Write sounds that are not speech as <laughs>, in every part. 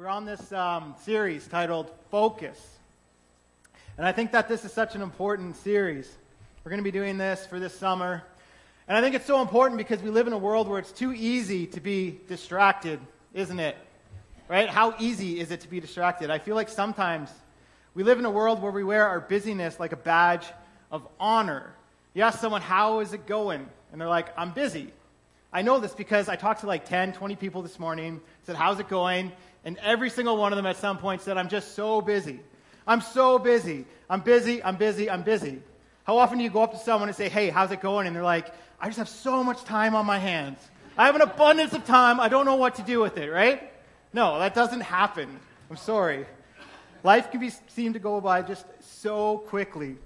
We're on this um, series titled Focus. And I think that this is such an important series. We're going to be doing this for this summer. And I think it's so important because we live in a world where it's too easy to be distracted, isn't it? Right? How easy is it to be distracted? I feel like sometimes we live in a world where we wear our busyness like a badge of honor. You ask someone, How is it going? And they're like, I'm busy. I know this because I talked to like 10, 20 people this morning, said, How's it going? And every single one of them at some point said, I'm just so busy. I'm so busy. I'm busy. I'm busy. I'm busy. How often do you go up to someone and say, Hey, how's it going? And they're like, I just have so much time on my hands. I have an abundance of time. I don't know what to do with it, right? No, that doesn't happen. I'm sorry. Life can be seem to go by just so quickly.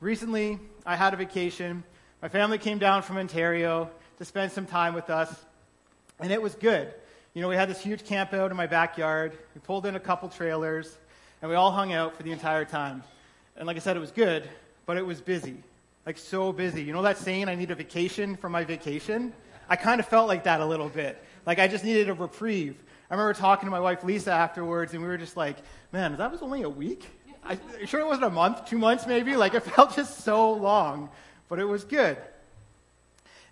Recently, I had a vacation. My family came down from Ontario to spend some time with us, and it was good. You know, we had this huge camp out in my backyard. We pulled in a couple trailers, and we all hung out for the entire time. And like I said, it was good, but it was busy. Like, so busy. You know that saying, I need a vacation from my vacation? I kind of felt like that a little bit. Like, I just needed a reprieve. I remember talking to my wife Lisa afterwards, and we were just like, man, that was only a week? I, sure it wasn't a month, two months maybe? Like, it <laughs> felt just so long, but it was good.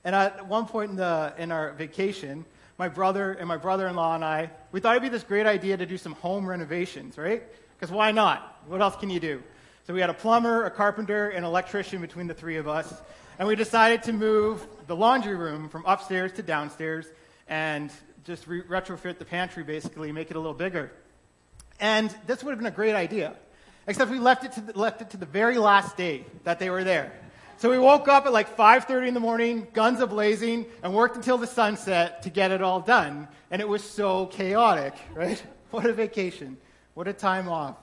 And at one point in, the, in our vacation, my brother and my brother-in-law and I, we thought it'd be this great idea to do some home renovations, right? Because why not? What else can you do? So we had a plumber, a carpenter, an electrician between the three of us. And we decided to move the laundry room from upstairs to downstairs and just re- retrofit the pantry, basically, make it a little bigger. And this would have been a great idea, except we left it to the, left it to the very last day that they were there. So we woke up at like 5:30 in the morning, guns a blazing, and worked until the sunset to get it all done. And it was so chaotic, right? <laughs> What a vacation. What a time off.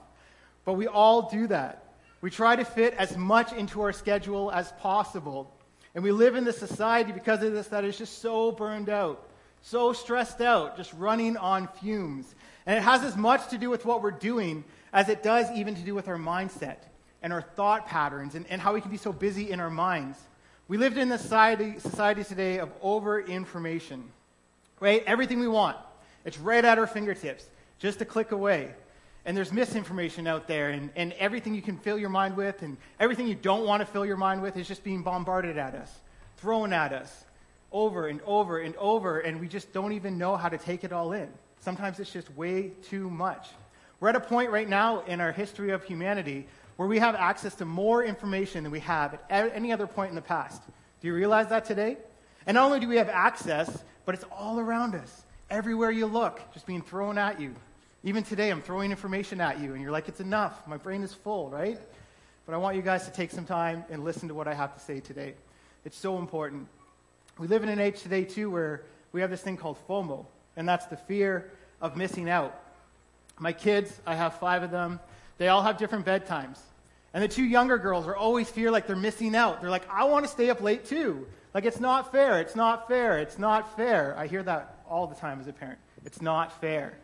But we all do that. We try to fit as much into our schedule as possible. And we live in this society because of this that is just so burned out, so stressed out, just running on fumes. And it has as much to do with what we're doing as it does even to do with our mindset and our thought patterns and, and how we can be so busy in our minds. We lived in a society, society today of over information, right? Everything we want, it's right at our fingertips, just a click away. And there's misinformation out there, and, and everything you can fill your mind with, and everything you don't want to fill your mind with is just being bombarded at us, thrown at us over and over and over, and we just don't even know how to take it all in. Sometimes it's just way too much. We're at a point right now in our history of humanity where we have access to more information than we have at any other point in the past. Do you realize that today? And not only do we have access, but it's all around us. Everywhere you look, just being thrown at you. Even today, I'm throwing information at you, and you're like, it's enough. My brain is full, right? But I want you guys to take some time and listen to what I have to say today. It's so important. We live in an age today, too, where we have this thing called FOMO, and that's the fear of missing out. My kids, I have five of them. They all have different bedtimes. And the two younger girls are always feel like they're missing out. They're like, I want to stay up late too. Like, it's not fair. It's not fair. It's not fair. I hear that all the time as a parent. It's not fair.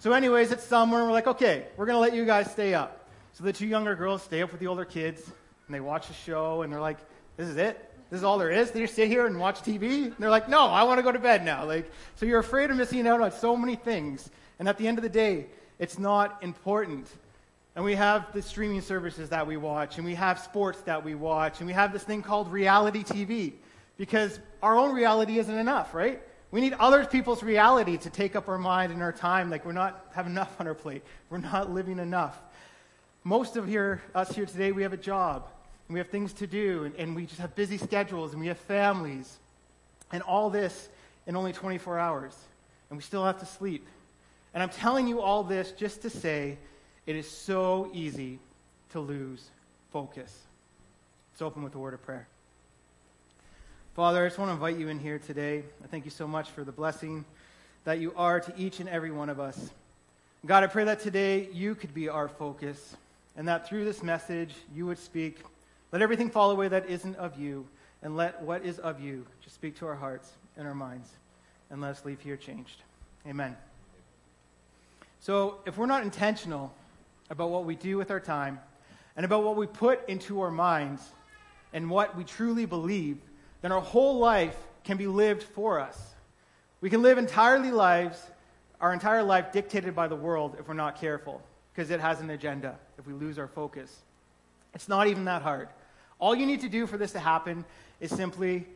So, anyways, it's summer, and we're like, okay, we're going to let you guys stay up. So the two younger girls stay up with the older kids, and they watch the show, and they're like, this is it? This is all there is? They just sit here and watch TV? And they're like, no, I want to go to bed now. Like, so you're afraid of missing out on so many things. And at the end of the day, it's not important. And we have the streaming services that we watch, and we have sports that we watch, and we have this thing called reality TV because our own reality isn't enough, right? We need other people's reality to take up our mind and our time. Like we're not have enough on our plate. We're not living enough. Most of here, us here today, we have a job, and we have things to do, and, and we just have busy schedules, and we have families, and all this in only 24 hours, and we still have to sleep. And I'm telling you all this just to say it is so easy to lose focus. Let's open with a word of prayer. Father, I just want to invite you in here today. I thank you so much for the blessing that you are to each and every one of us. God, I pray that today you could be our focus and that through this message you would speak. Let everything fall away that isn't of you, and let what is of you just speak to our hearts and our minds, and let us leave here changed. Amen. So, if we're not intentional about what we do with our time and about what we put into our minds and what we truly believe, then our whole life can be lived for us. We can live entirely lives, our entire life dictated by the world if we're not careful, because it has an agenda if we lose our focus. It's not even that hard. All you need to do for this to happen is simply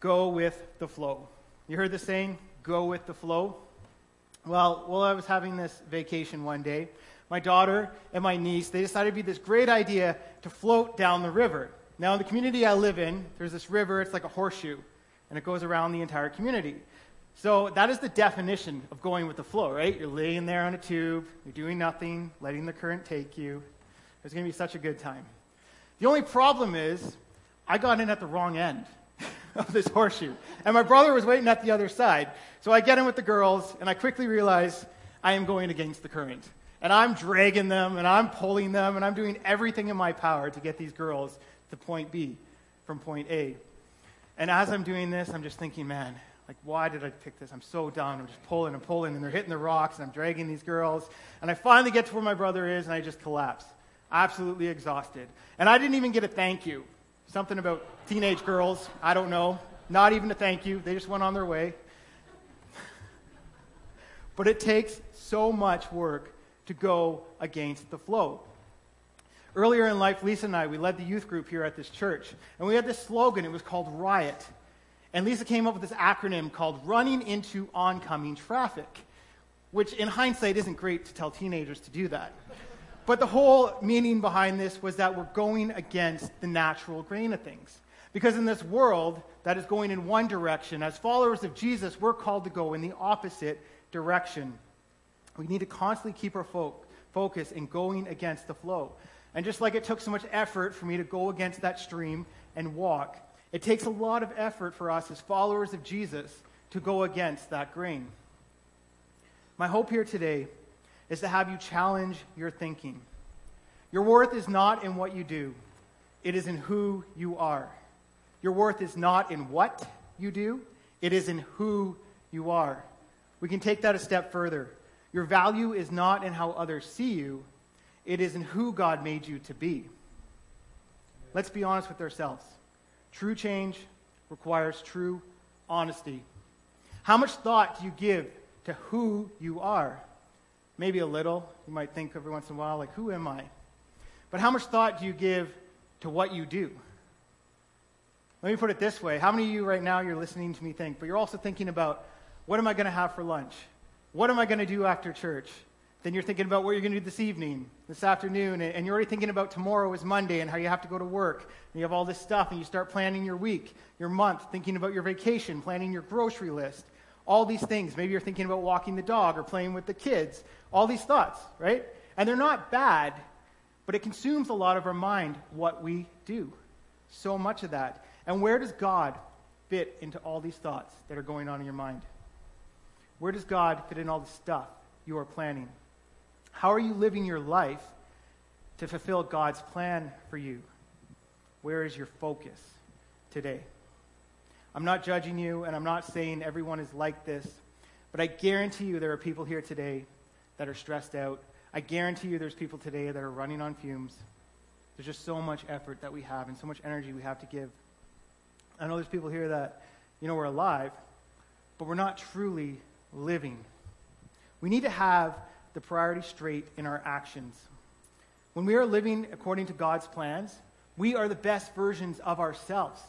go with the flow. You heard the saying, go with the flow? Well, while I was having this vacation one day, my daughter and my niece, they decided it'd be this great idea to float down the river. Now, in the community I live in, there's this river, it's like a horseshoe, and it goes around the entire community. So that is the definition of going with the flow, right? You're laying there on a tube, you're doing nothing, letting the current take you. It's going to be such a good time. The only problem is, I got in at the wrong end <laughs> of this horseshoe, and my brother was waiting at the other side. So I get in with the girls, and I quickly realize I am going against the current. And I'm dragging them, and I'm pulling them, and I'm doing everything in my power to get these girls to point B from point A. And as I'm doing this, I'm just thinking, man, like, why did I pick this? I'm so done. I'm just pulling and pulling, and they're hitting the rocks, and I'm dragging these girls. And I finally get to where my brother is, and I just collapse. Absolutely exhausted. And I didn't even get a thank you. Something about teenage girls, I don't know. Not even a thank you. They just went on their way. <laughs> but it takes so much work to go against the flow. Earlier in life, Lisa and I, we led the youth group here at this church, and we had this slogan. It was called Riot. And Lisa came up with this acronym called Running into Oncoming Traffic, which in hindsight isn't great to tell teenagers to do that. But the whole meaning behind this was that we're going against the natural grain of things. Because in this world that is going in one direction, as followers of Jesus, we're called to go in the opposite direction. We need to constantly keep our fo- focus in going against the flow. And just like it took so much effort for me to go against that stream and walk, it takes a lot of effort for us as followers of Jesus to go against that grain. My hope here today is to have you challenge your thinking. Your worth is not in what you do, it is in who you are. Your worth is not in what you do, it is in who you are. We can take that a step further. Your value is not in how others see you, it is in who God made you to be. Let's be honest with ourselves. True change requires true honesty. How much thought do you give to who you are? Maybe a little. You might think every once in a while, like, who am I? But how much thought do you give to what you do? Let me put it this way. How many of you right now you're listening to me think, but you're also thinking about what am I going to have for lunch? What am I going to do after church? Then you're thinking about what you're going to do this evening, this afternoon, and you're already thinking about tomorrow is Monday and how you have to go to work. And you have all this stuff, and you start planning your week, your month, thinking about your vacation, planning your grocery list, all these things. Maybe you're thinking about walking the dog or playing with the kids. All these thoughts, right? And they're not bad, but it consumes a lot of our mind what we do. So much of that. And where does God fit into all these thoughts that are going on in your mind? Where does God fit in all the stuff you are planning? How are you living your life to fulfill God's plan for you? Where is your focus today? I'm not judging you, and I'm not saying everyone is like this, but I guarantee you there are people here today that are stressed out. I guarantee you there's people today that are running on fumes. There's just so much effort that we have and so much energy we have to give. I know there's people here that, you know, we're alive, but we're not truly living. We need to have the priority straight in our actions. When we are living according to God's plans, we are the best versions of ourselves.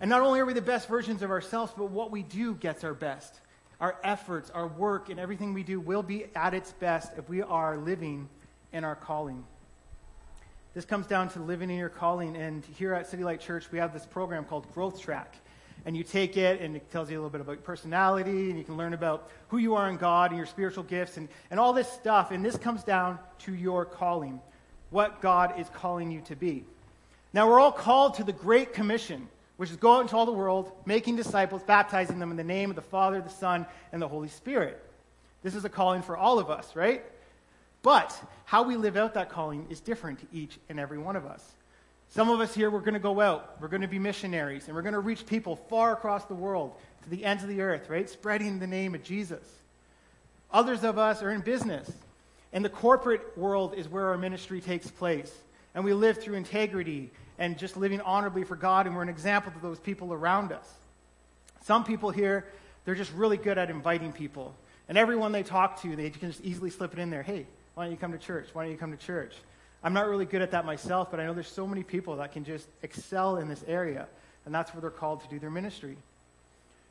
And not only are we the best versions of ourselves, but what we do gets our best. Our efforts, our work, and everything we do will be at its best if we are living in our calling. This comes down to living in your calling. And here at City Light Church, we have this program called Growth Track and you take it and it tells you a little bit about your personality and you can learn about who you are in God and your spiritual gifts and, and all this stuff. And this comes down to your calling, what God is calling you to be. Now, we're all called to the Great Commission, which is go out into all the world, making disciples, baptizing them in the name of the Father, the Son, and the Holy Spirit. This is a calling for all of us, right? But how we live out that calling is different to each and every one of us. Some of us here, we're going to go out. We're going to be missionaries, and we're going to reach people far across the world, to the ends of the earth, right? Spreading the name of Jesus. Others of us are in business, and the corporate world is where our ministry takes place. And we live through integrity and just living honorably for God, and we're an example to those people around us. Some people here, they're just really good at inviting people. And everyone they talk to, they can just easily slip it in there. Hey, why don't you come to church? Why don't you come to church? I'm not really good at that myself, but I know there's so many people that can just excel in this area, and that's where they're called to do their ministry.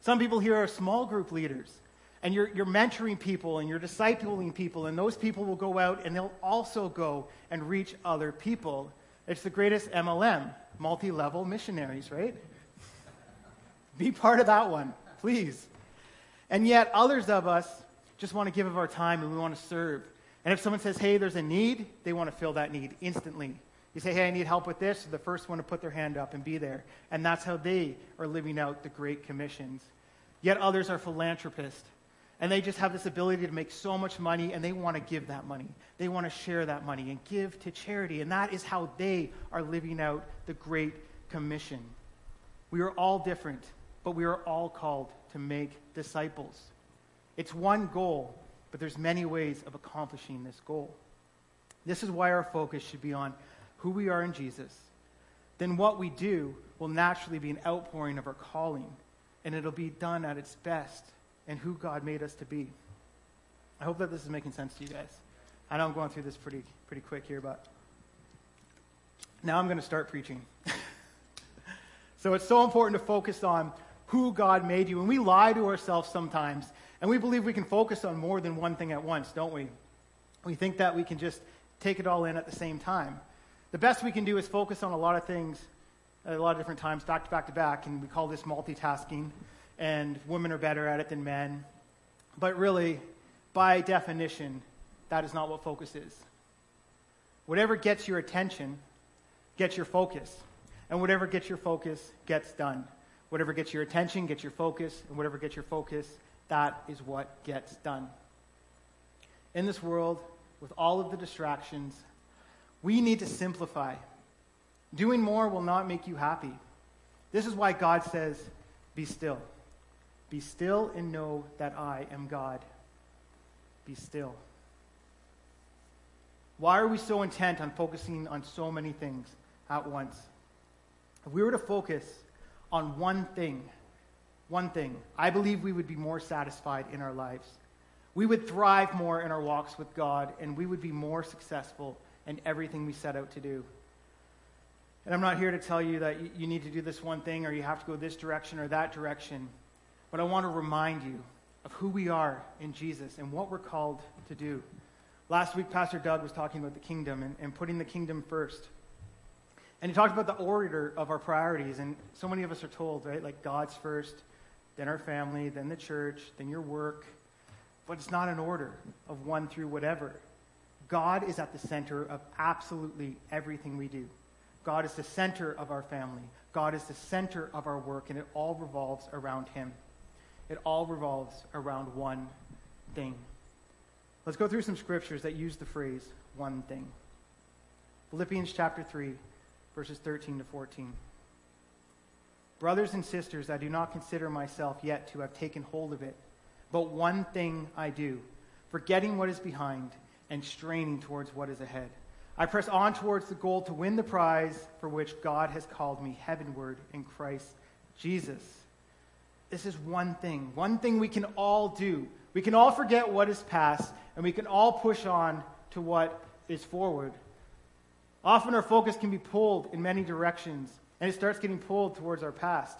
Some people here are small group leaders, and you're, you're mentoring people and you're discipling people, and those people will go out and they'll also go and reach other people. It's the greatest MLM, multi level missionaries, right? Be part of that one, please. And yet, others of us just want to give of our time and we want to serve. And if someone says, hey, there's a need, they want to fill that need instantly. You say, hey, I need help with this, the first one to put their hand up and be there. And that's how they are living out the Great Commissions. Yet others are philanthropists. And they just have this ability to make so much money and they want to give that money. They want to share that money and give to charity. And that is how they are living out the Great Commission. We are all different, but we are all called to make disciples. It's one goal, but there's many ways of accomplishing this goal. This is why our focus should be on who we are in Jesus. Then what we do will naturally be an outpouring of our calling, and it'll be done at its best and who God made us to be. I hope that this is making sense to you guys. I know I'm going through this pretty pretty quick here, but now I'm going to start preaching. <laughs> so it's so important to focus on who God made you. And we lie to ourselves sometimes, and we believe we can focus on more than one thing at once, don't we? We think that we can just take it all in at the same time. The best we can do is focus on a lot of things at a lot of different times, back to back to back, and we call this multitasking. And women are better at it than men. But really, by definition, that is not what focus is. Whatever gets your attention gets your focus. And whatever gets your focus gets done. Whatever gets your attention gets your focus, and whatever gets your focus, that is what gets done. In this world, with all of the distractions, we need to simplify. Doing more will not make you happy. This is why God says, Be still. Be still and know that I am God. Be still. Why are we so intent on focusing on so many things at once? If we were to focus on one thing, one thing, I believe we would be more satisfied in our lives. We would thrive more in our walks with God, and we would be more successful in everything we set out to do. And I'm not here to tell you that you need to do this one thing or you have to go this direction or that direction, but I want to remind you of who we are in Jesus and what we're called to do. Last week, Pastor Doug was talking about the kingdom and, and putting the kingdom first. And he talked about the order of our priorities. And so many of us are told, right? Like God's first, then our family, then the church, then your work. But it's not an order of one through whatever. God is at the center of absolutely everything we do. God is the center of our family. God is the center of our work, and it all revolves around Him. It all revolves around one thing. Let's go through some scriptures that use the phrase one thing. Philippians chapter 3, verses 13 to 14. Brothers and sisters, I do not consider myself yet to have taken hold of it, but one thing I do, forgetting what is behind and straining towards what is ahead. I press on towards the goal to win the prize for which God has called me heavenward in Christ Jesus. This is one thing, one thing we can all do. We can all forget what is past, and we can all push on to what is forward. Often our focus can be pulled in many directions, and it starts getting pulled towards our past.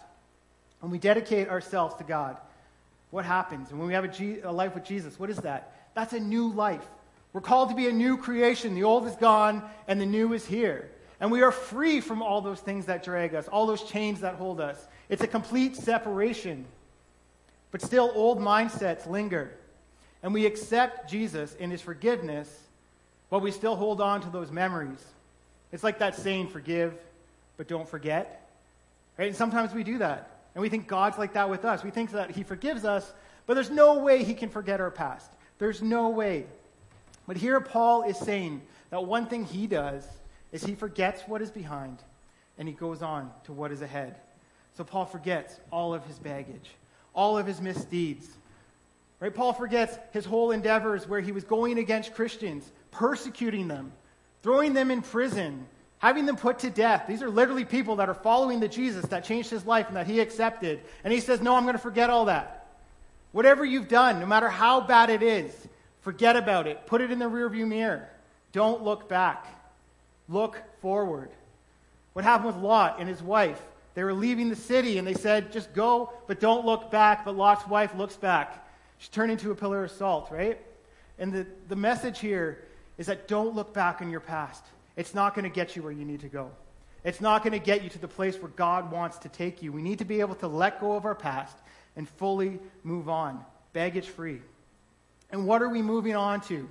When we dedicate ourselves to God, what happens? And when we have a, G- a life with Jesus, what is that? That's a new life. We're called to be a new creation. The old is gone, and the new is here. And we are free from all those things that drag us, all those chains that hold us. It's a complete separation. But still, old mindsets linger. And we accept Jesus in his forgiveness, but we still hold on to those memories. It's like that saying, forgive, but don't forget. Right? And sometimes we do that. And we think God's like that with us. We think that He forgives us, but there's no way He can forget our past. There's no way. But here Paul is saying that one thing he does is he forgets what is behind and he goes on to what is ahead. So Paul forgets all of his baggage, all of his misdeeds. Right? Paul forgets his whole endeavors where he was going against Christians, persecuting them, throwing them in prison, having them put to death. These are literally people that are following the Jesus that changed his life and that he accepted. And he says, No, I'm going to forget all that. Whatever you've done, no matter how bad it is, forget about it. Put it in the rearview mirror. Don't look back. Look forward. What happened with Lot and his wife? They were leaving the city and they said, just go, but don't look back. But Lot's wife looks back. She turned into a pillar of salt, right? And the, the message here is that don't look back on your past. It's not going to get you where you need to go. It's not going to get you to the place where God wants to take you. We need to be able to let go of our past and fully move on, baggage free. And what are we moving on to?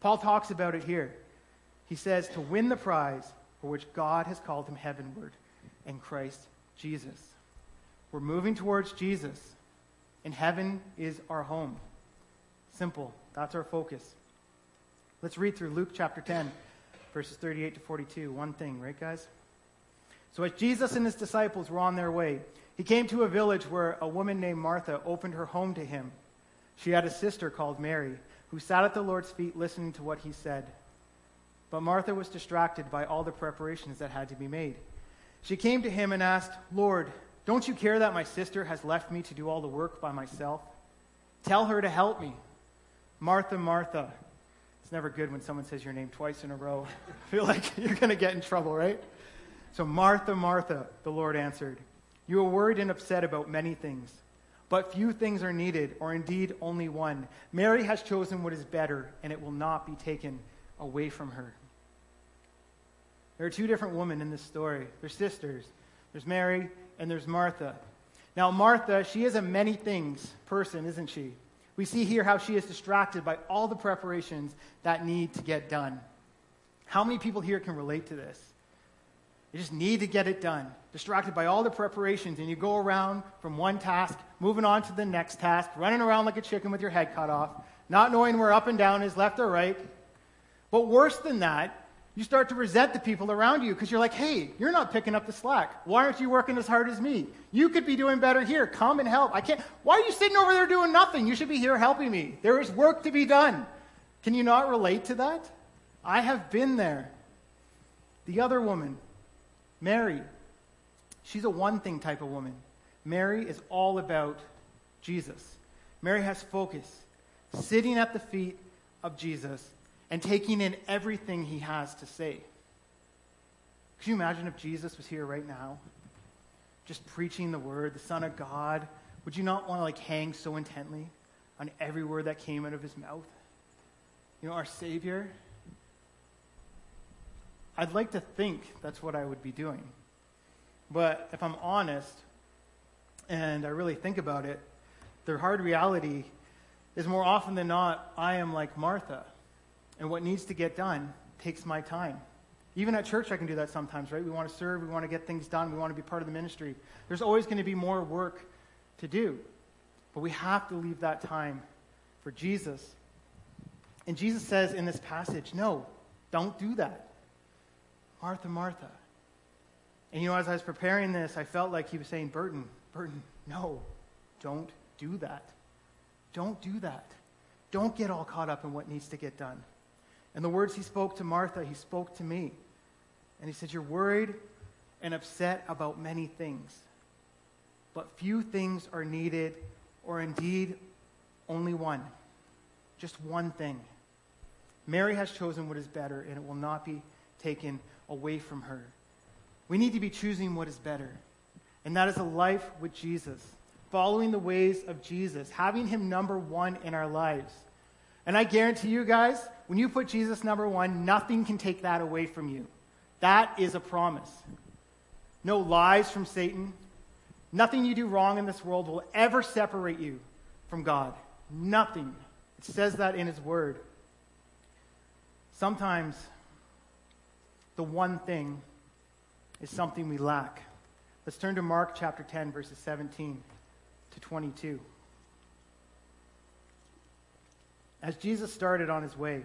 Paul talks about it here. He says to win the prize for which God has called him heavenward in Christ Jesus. We're moving towards Jesus, and heaven is our home. Simple. That's our focus. Let's read through Luke chapter 10, verses 38 to 42. One thing, right, guys? So, as Jesus and his disciples were on their way, he came to a village where a woman named Martha opened her home to him. She had a sister called Mary, who sat at the Lord's feet listening to what he said. But Martha was distracted by all the preparations that had to be made. She came to him and asked, Lord, don't you care that my sister has left me to do all the work by myself? Tell her to help me. Martha, Martha. It's never good when someone says your name twice in a row. <laughs> I feel like you're going to get in trouble, right? So, Martha, Martha, the Lord answered, You are worried and upset about many things, but few things are needed, or indeed only one. Mary has chosen what is better, and it will not be taken away from her. There are two different women in this story. They're sisters. There's Mary and there's Martha. Now, Martha, she is a many things person, isn't she? We see here how she is distracted by all the preparations that need to get done. How many people here can relate to this? You just need to get it done. Distracted by all the preparations, and you go around from one task, moving on to the next task, running around like a chicken with your head cut off, not knowing where up and down is, left or right. But worse than that, you start to resent the people around you because you're like, hey, you're not picking up the slack. Why aren't you working as hard as me? You could be doing better here. Come and help. I can't. Why are you sitting over there doing nothing? You should be here helping me. There is work to be done. Can you not relate to that? I have been there. The other woman, Mary, she's a one thing type of woman. Mary is all about Jesus. Mary has focus, sitting at the feet of Jesus and taking in everything he has to say. Could you imagine if Jesus was here right now, just preaching the word, the Son of God? Would you not want to like hang so intently on every word that came out of his mouth? You know, our Savior. I'd like to think that's what I would be doing. But if I'm honest, and I really think about it, the hard reality is more often than not, I am like Martha and what needs to get done takes my time. Even at church, I can do that sometimes, right? We want to serve, we want to get things done, we want to be part of the ministry. There's always going to be more work to do. But we have to leave that time for Jesus. And Jesus says in this passage, no, don't do that. Martha, Martha. And you know, as I was preparing this, I felt like he was saying, Burton, Burton, no, don't do that. Don't do that. Don't get all caught up in what needs to get done. And the words he spoke to Martha, he spoke to me. And he said, You're worried and upset about many things, but few things are needed, or indeed only one. Just one thing. Mary has chosen what is better, and it will not be taken away from her. We need to be choosing what is better, and that is a life with Jesus, following the ways of Jesus, having him number one in our lives. And I guarantee you guys, when you put Jesus number one, nothing can take that away from you. That is a promise. No lies from Satan. Nothing you do wrong in this world will ever separate you from God. Nothing. It says that in His Word. Sometimes the one thing is something we lack. Let's turn to Mark chapter 10, verses 17 to 22. As Jesus started on his way,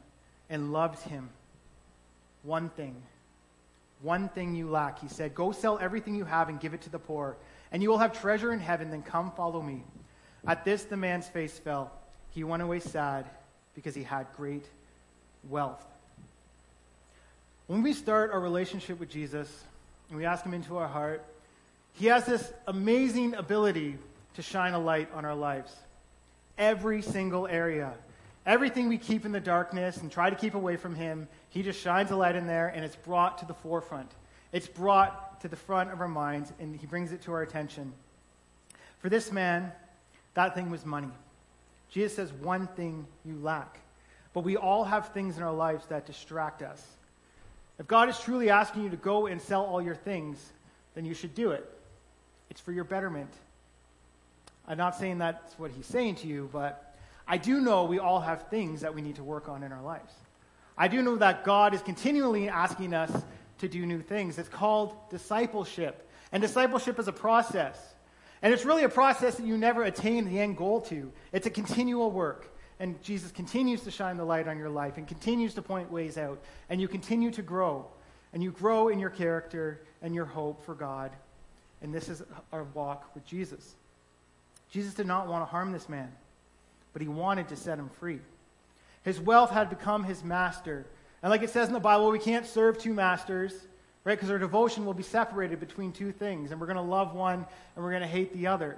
and loved him. One thing, one thing you lack, he said. Go sell everything you have and give it to the poor, and you will have treasure in heaven. Then come follow me. At this, the man's face fell. He went away sad because he had great wealth. When we start our relationship with Jesus and we ask him into our heart, he has this amazing ability to shine a light on our lives. Every single area. Everything we keep in the darkness and try to keep away from him, he just shines a light in there and it's brought to the forefront. It's brought to the front of our minds and he brings it to our attention. For this man, that thing was money. Jesus says, one thing you lack. But we all have things in our lives that distract us. If God is truly asking you to go and sell all your things, then you should do it. It's for your betterment. I'm not saying that's what he's saying to you, but I do know we all have things that we need to work on in our lives. I do know that God is continually asking us to do new things. It's called discipleship. And discipleship is a process. And it's really a process that you never attain the end goal to. It's a continual work. And Jesus continues to shine the light on your life and continues to point ways out. And you continue to grow. And you grow in your character and your hope for God. And this is our walk with Jesus. Jesus did not want to harm this man, but he wanted to set him free. His wealth had become his master. And like it says in the Bible, we can't serve two masters, right? Because our devotion will be separated between two things, and we're going to love one and we're going to hate the other.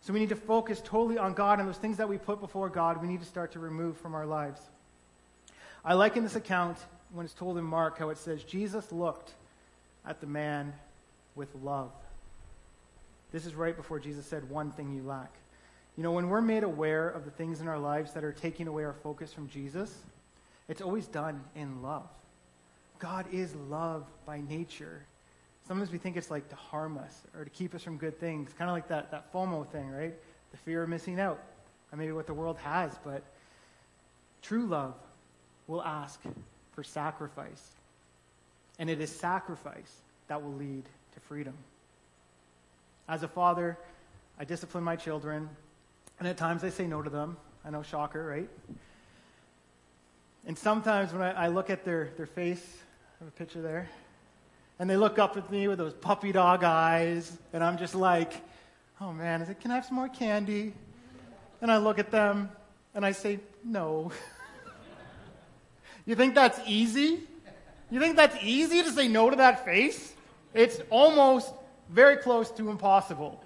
So we need to focus totally on God, and those things that we put before God, we need to start to remove from our lives. I like in this account, when it's told in Mark, how it says, Jesus looked at the man with love. This is right before Jesus said, One thing you lack. You know, when we're made aware of the things in our lives that are taking away our focus from Jesus, it's always done in love. God is love by nature. Sometimes we think it's like to harm us or to keep us from good things, kind of like that, that FOMO thing, right? The fear of missing out. Or maybe what the world has, but true love will ask for sacrifice. And it is sacrifice that will lead to freedom. As a father, I discipline my children, and at times I say no to them. I know, shocker, right? And sometimes when I, I look at their, their face, I have a picture there, and they look up at me with those puppy dog eyes, and I'm just like, oh man, I said, can I have some more candy? And I look at them, and I say, no. <laughs> you think that's easy? You think that's easy to say no to that face? It's almost very close to impossible.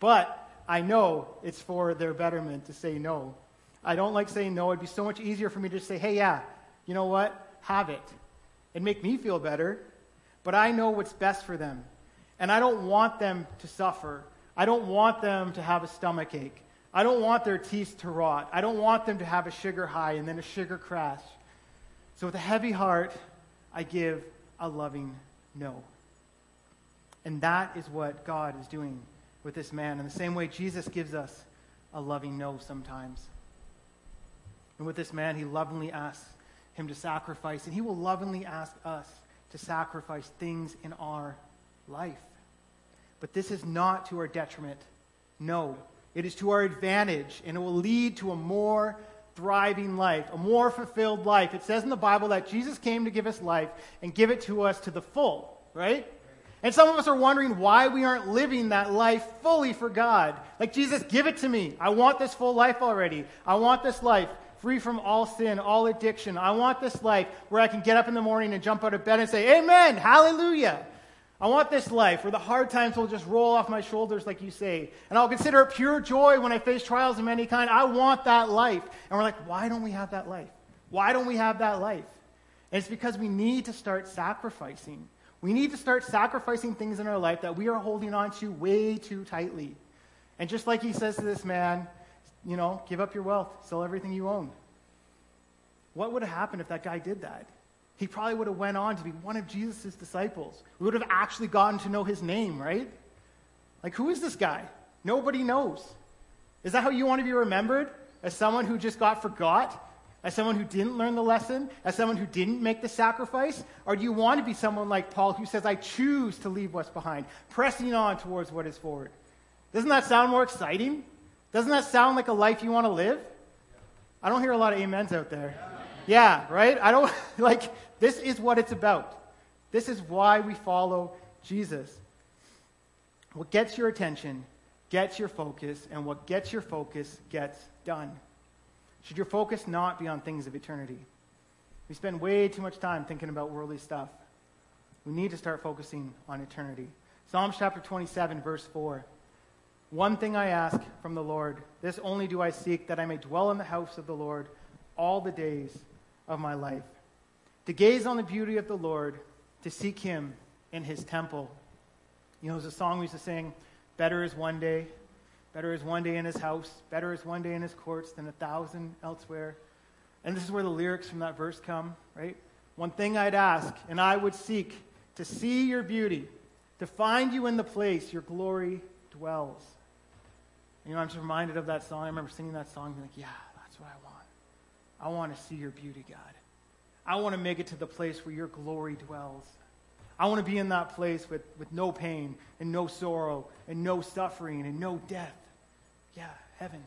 But I know it's for their betterment to say no. I don't like saying no. It'd be so much easier for me to say, hey, yeah, you know what? Have it. It'd make me feel better. But I know what's best for them. And I don't want them to suffer. I don't want them to have a stomach ache. I don't want their teeth to rot. I don't want them to have a sugar high and then a sugar crash. So, with a heavy heart, I give a loving no. And that is what God is doing with this man in the same way Jesus gives us a loving no sometimes. And with this man, he lovingly asks him to sacrifice, and he will lovingly ask us to sacrifice things in our life. But this is not to our detriment. No, it is to our advantage, and it will lead to a more thriving life, a more fulfilled life. It says in the Bible that Jesus came to give us life and give it to us to the full, right? And some of us are wondering why we aren't living that life fully for God. Like, Jesus, give it to me. I want this full life already. I want this life free from all sin, all addiction. I want this life where I can get up in the morning and jump out of bed and say, Amen, hallelujah. I want this life where the hard times will just roll off my shoulders, like you say. And I'll consider it pure joy when I face trials of any kind. I want that life. And we're like, why don't we have that life? Why don't we have that life? And it's because we need to start sacrificing. We need to start sacrificing things in our life that we are holding on to way too tightly. And just like he says to this man, you know, give up your wealth, sell everything you own. What would have happened if that guy did that? He probably would have went on to be one of Jesus' disciples. We would have actually gotten to know his name, right? Like, who is this guy? Nobody knows. Is that how you want to be remembered? As someone who just got forgot? As someone who didn't learn the lesson? As someone who didn't make the sacrifice? Or do you want to be someone like Paul who says, I choose to leave what's behind, pressing on towards what is forward? Doesn't that sound more exciting? Doesn't that sound like a life you want to live? I don't hear a lot of amens out there. Yeah, right? I don't <laughs> like this is what it's about. This is why we follow Jesus. What gets your attention gets your focus, and what gets your focus gets done. Should your focus not be on things of eternity? We spend way too much time thinking about worldly stuff. We need to start focusing on eternity. Psalms chapter 27, verse 4. One thing I ask from the Lord, this only do I seek, that I may dwell in the house of the Lord all the days of my life. To gaze on the beauty of the Lord, to seek him in his temple. You know, there's a song we used to sing Better is one day, better is one day in his house, better is one day in his courts than a thousand elsewhere. And this is where the lyrics from that verse come, right? One thing I'd ask, and I would seek to see your beauty, to find you in the place your glory dwells. You know, I'm just reminded of that song. I remember singing that song and being like, yeah, that's what I want. I want to see your beauty, God. I want to make it to the place where your glory dwells. I want to be in that place with, with no pain and no sorrow and no suffering and no death. Yeah, heaven.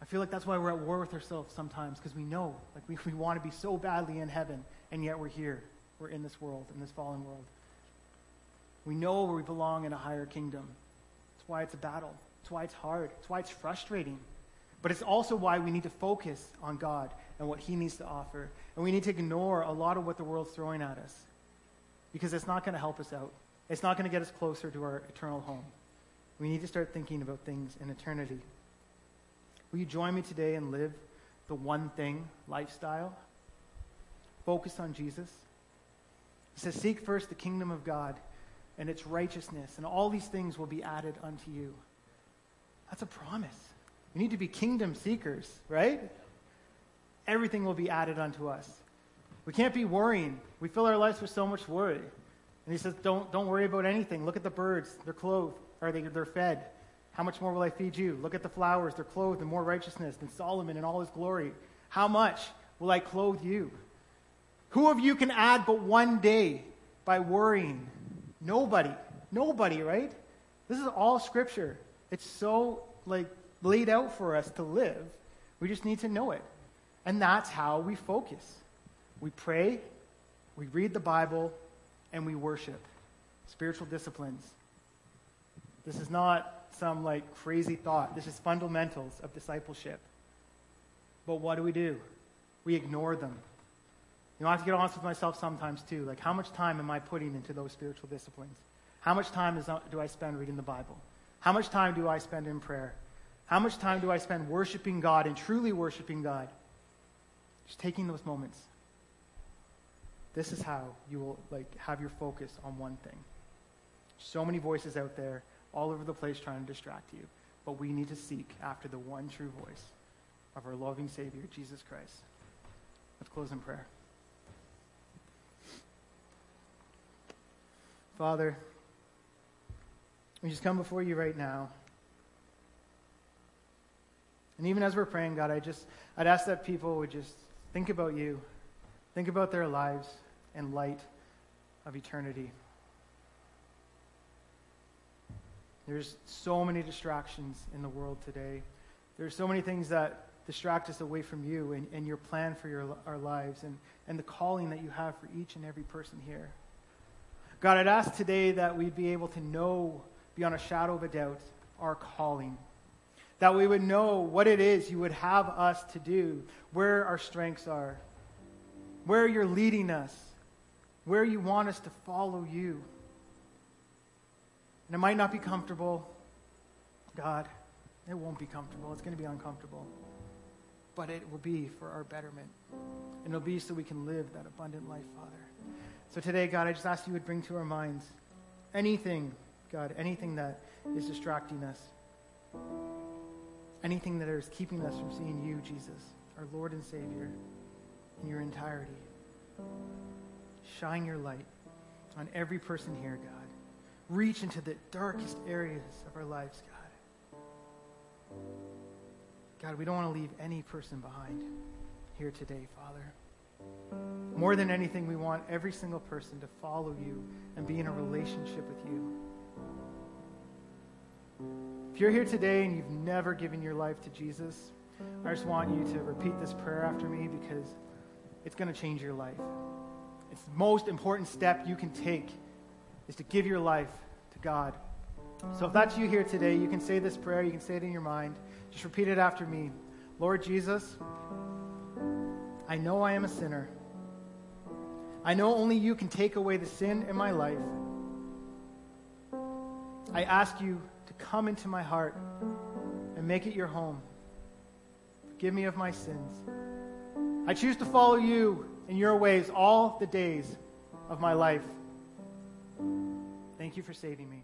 I feel like that's why we're at war with ourselves sometimes because we know, like, we, <laughs> we want to be so badly in heaven, and yet we're here. We're in this world, in this fallen world. We know where we belong in a higher kingdom. That's why it's a battle. That's why it's hard. That's why it's frustrating. But it's also why we need to focus on God and what He needs to offer. And we need to ignore a lot of what the world's throwing at us because it's not going to help us out. It's not going to get us closer to our eternal home. We need to start thinking about things in eternity. Will you join me today and live the one thing lifestyle? Focus on Jesus. He says, Seek first the kingdom of God and its righteousness, and all these things will be added unto you. That's a promise. We need to be kingdom seekers, right? Everything will be added unto us. We can't be worrying. We fill our lives with so much worry. And he says, don't, don't worry about anything. Look at the birds. They're clothed. Are they, they're fed. How much more will I feed you? Look at the flowers. They're clothed in more righteousness than Solomon in all his glory. How much will I clothe you? Who of you can add but one day by worrying? Nobody. Nobody, right? This is all scripture. It's so like laid out for us to live. We just need to know it. And that's how we focus. We pray, we read the Bible, and we worship. Spiritual disciplines. This is not some like crazy thought. This is fundamentals of discipleship. But what do we do? We ignore them. You know, I have to get honest with myself sometimes too. Like, how much time am I putting into those spiritual disciplines? How much time is, uh, do I spend reading the Bible? How much time do I spend in prayer? How much time do I spend worshiping God and truly worshiping God? Just taking those moments. This is how you will like have your focus on one thing. So many voices out there all over the place trying to distract you, but we need to seek after the one true voice of our loving Savior, Jesus Christ. Let's close in prayer. Father, we just come before you right now. And even as we're praying, God, I just I'd ask that people would just think about you, think about their lives in light of eternity. There's so many distractions in the world today. There's so many things that distract us away from you and, and your plan for your, our lives and, and the calling that you have for each and every person here. God, I'd ask today that we'd be able to know beyond a shadow of a doubt our calling. That we would know what it is you would have us to do, where our strengths are, where you're leading us, where you want us to follow you. And it might not be comfortable. God, it won't be comfortable. It's going to be uncomfortable. But it will be for our betterment. And it'll be so we can live that abundant life, Father. So today, God, I just ask you would bring to our minds anything, God, anything that is distracting us. Anything that is keeping us from seeing you, Jesus, our Lord and Savior, in your entirety. Shine your light on every person here, God. Reach into the darkest areas of our lives, God. God, we don't want to leave any person behind here today, Father. More than anything, we want every single person to follow you and be in a relationship with you. If you're here today and you've never given your life to Jesus, I just want you to repeat this prayer after me because it's going to change your life. It's the most important step you can take is to give your life to God. So if that's you here today, you can say this prayer, you can say it in your mind. Just repeat it after me. Lord Jesus, I know I am a sinner. I know only you can take away the sin in my life. I ask you to come into my heart and make it your home. Forgive me of my sins. I choose to follow you in your ways all the days of my life. Thank you for saving me.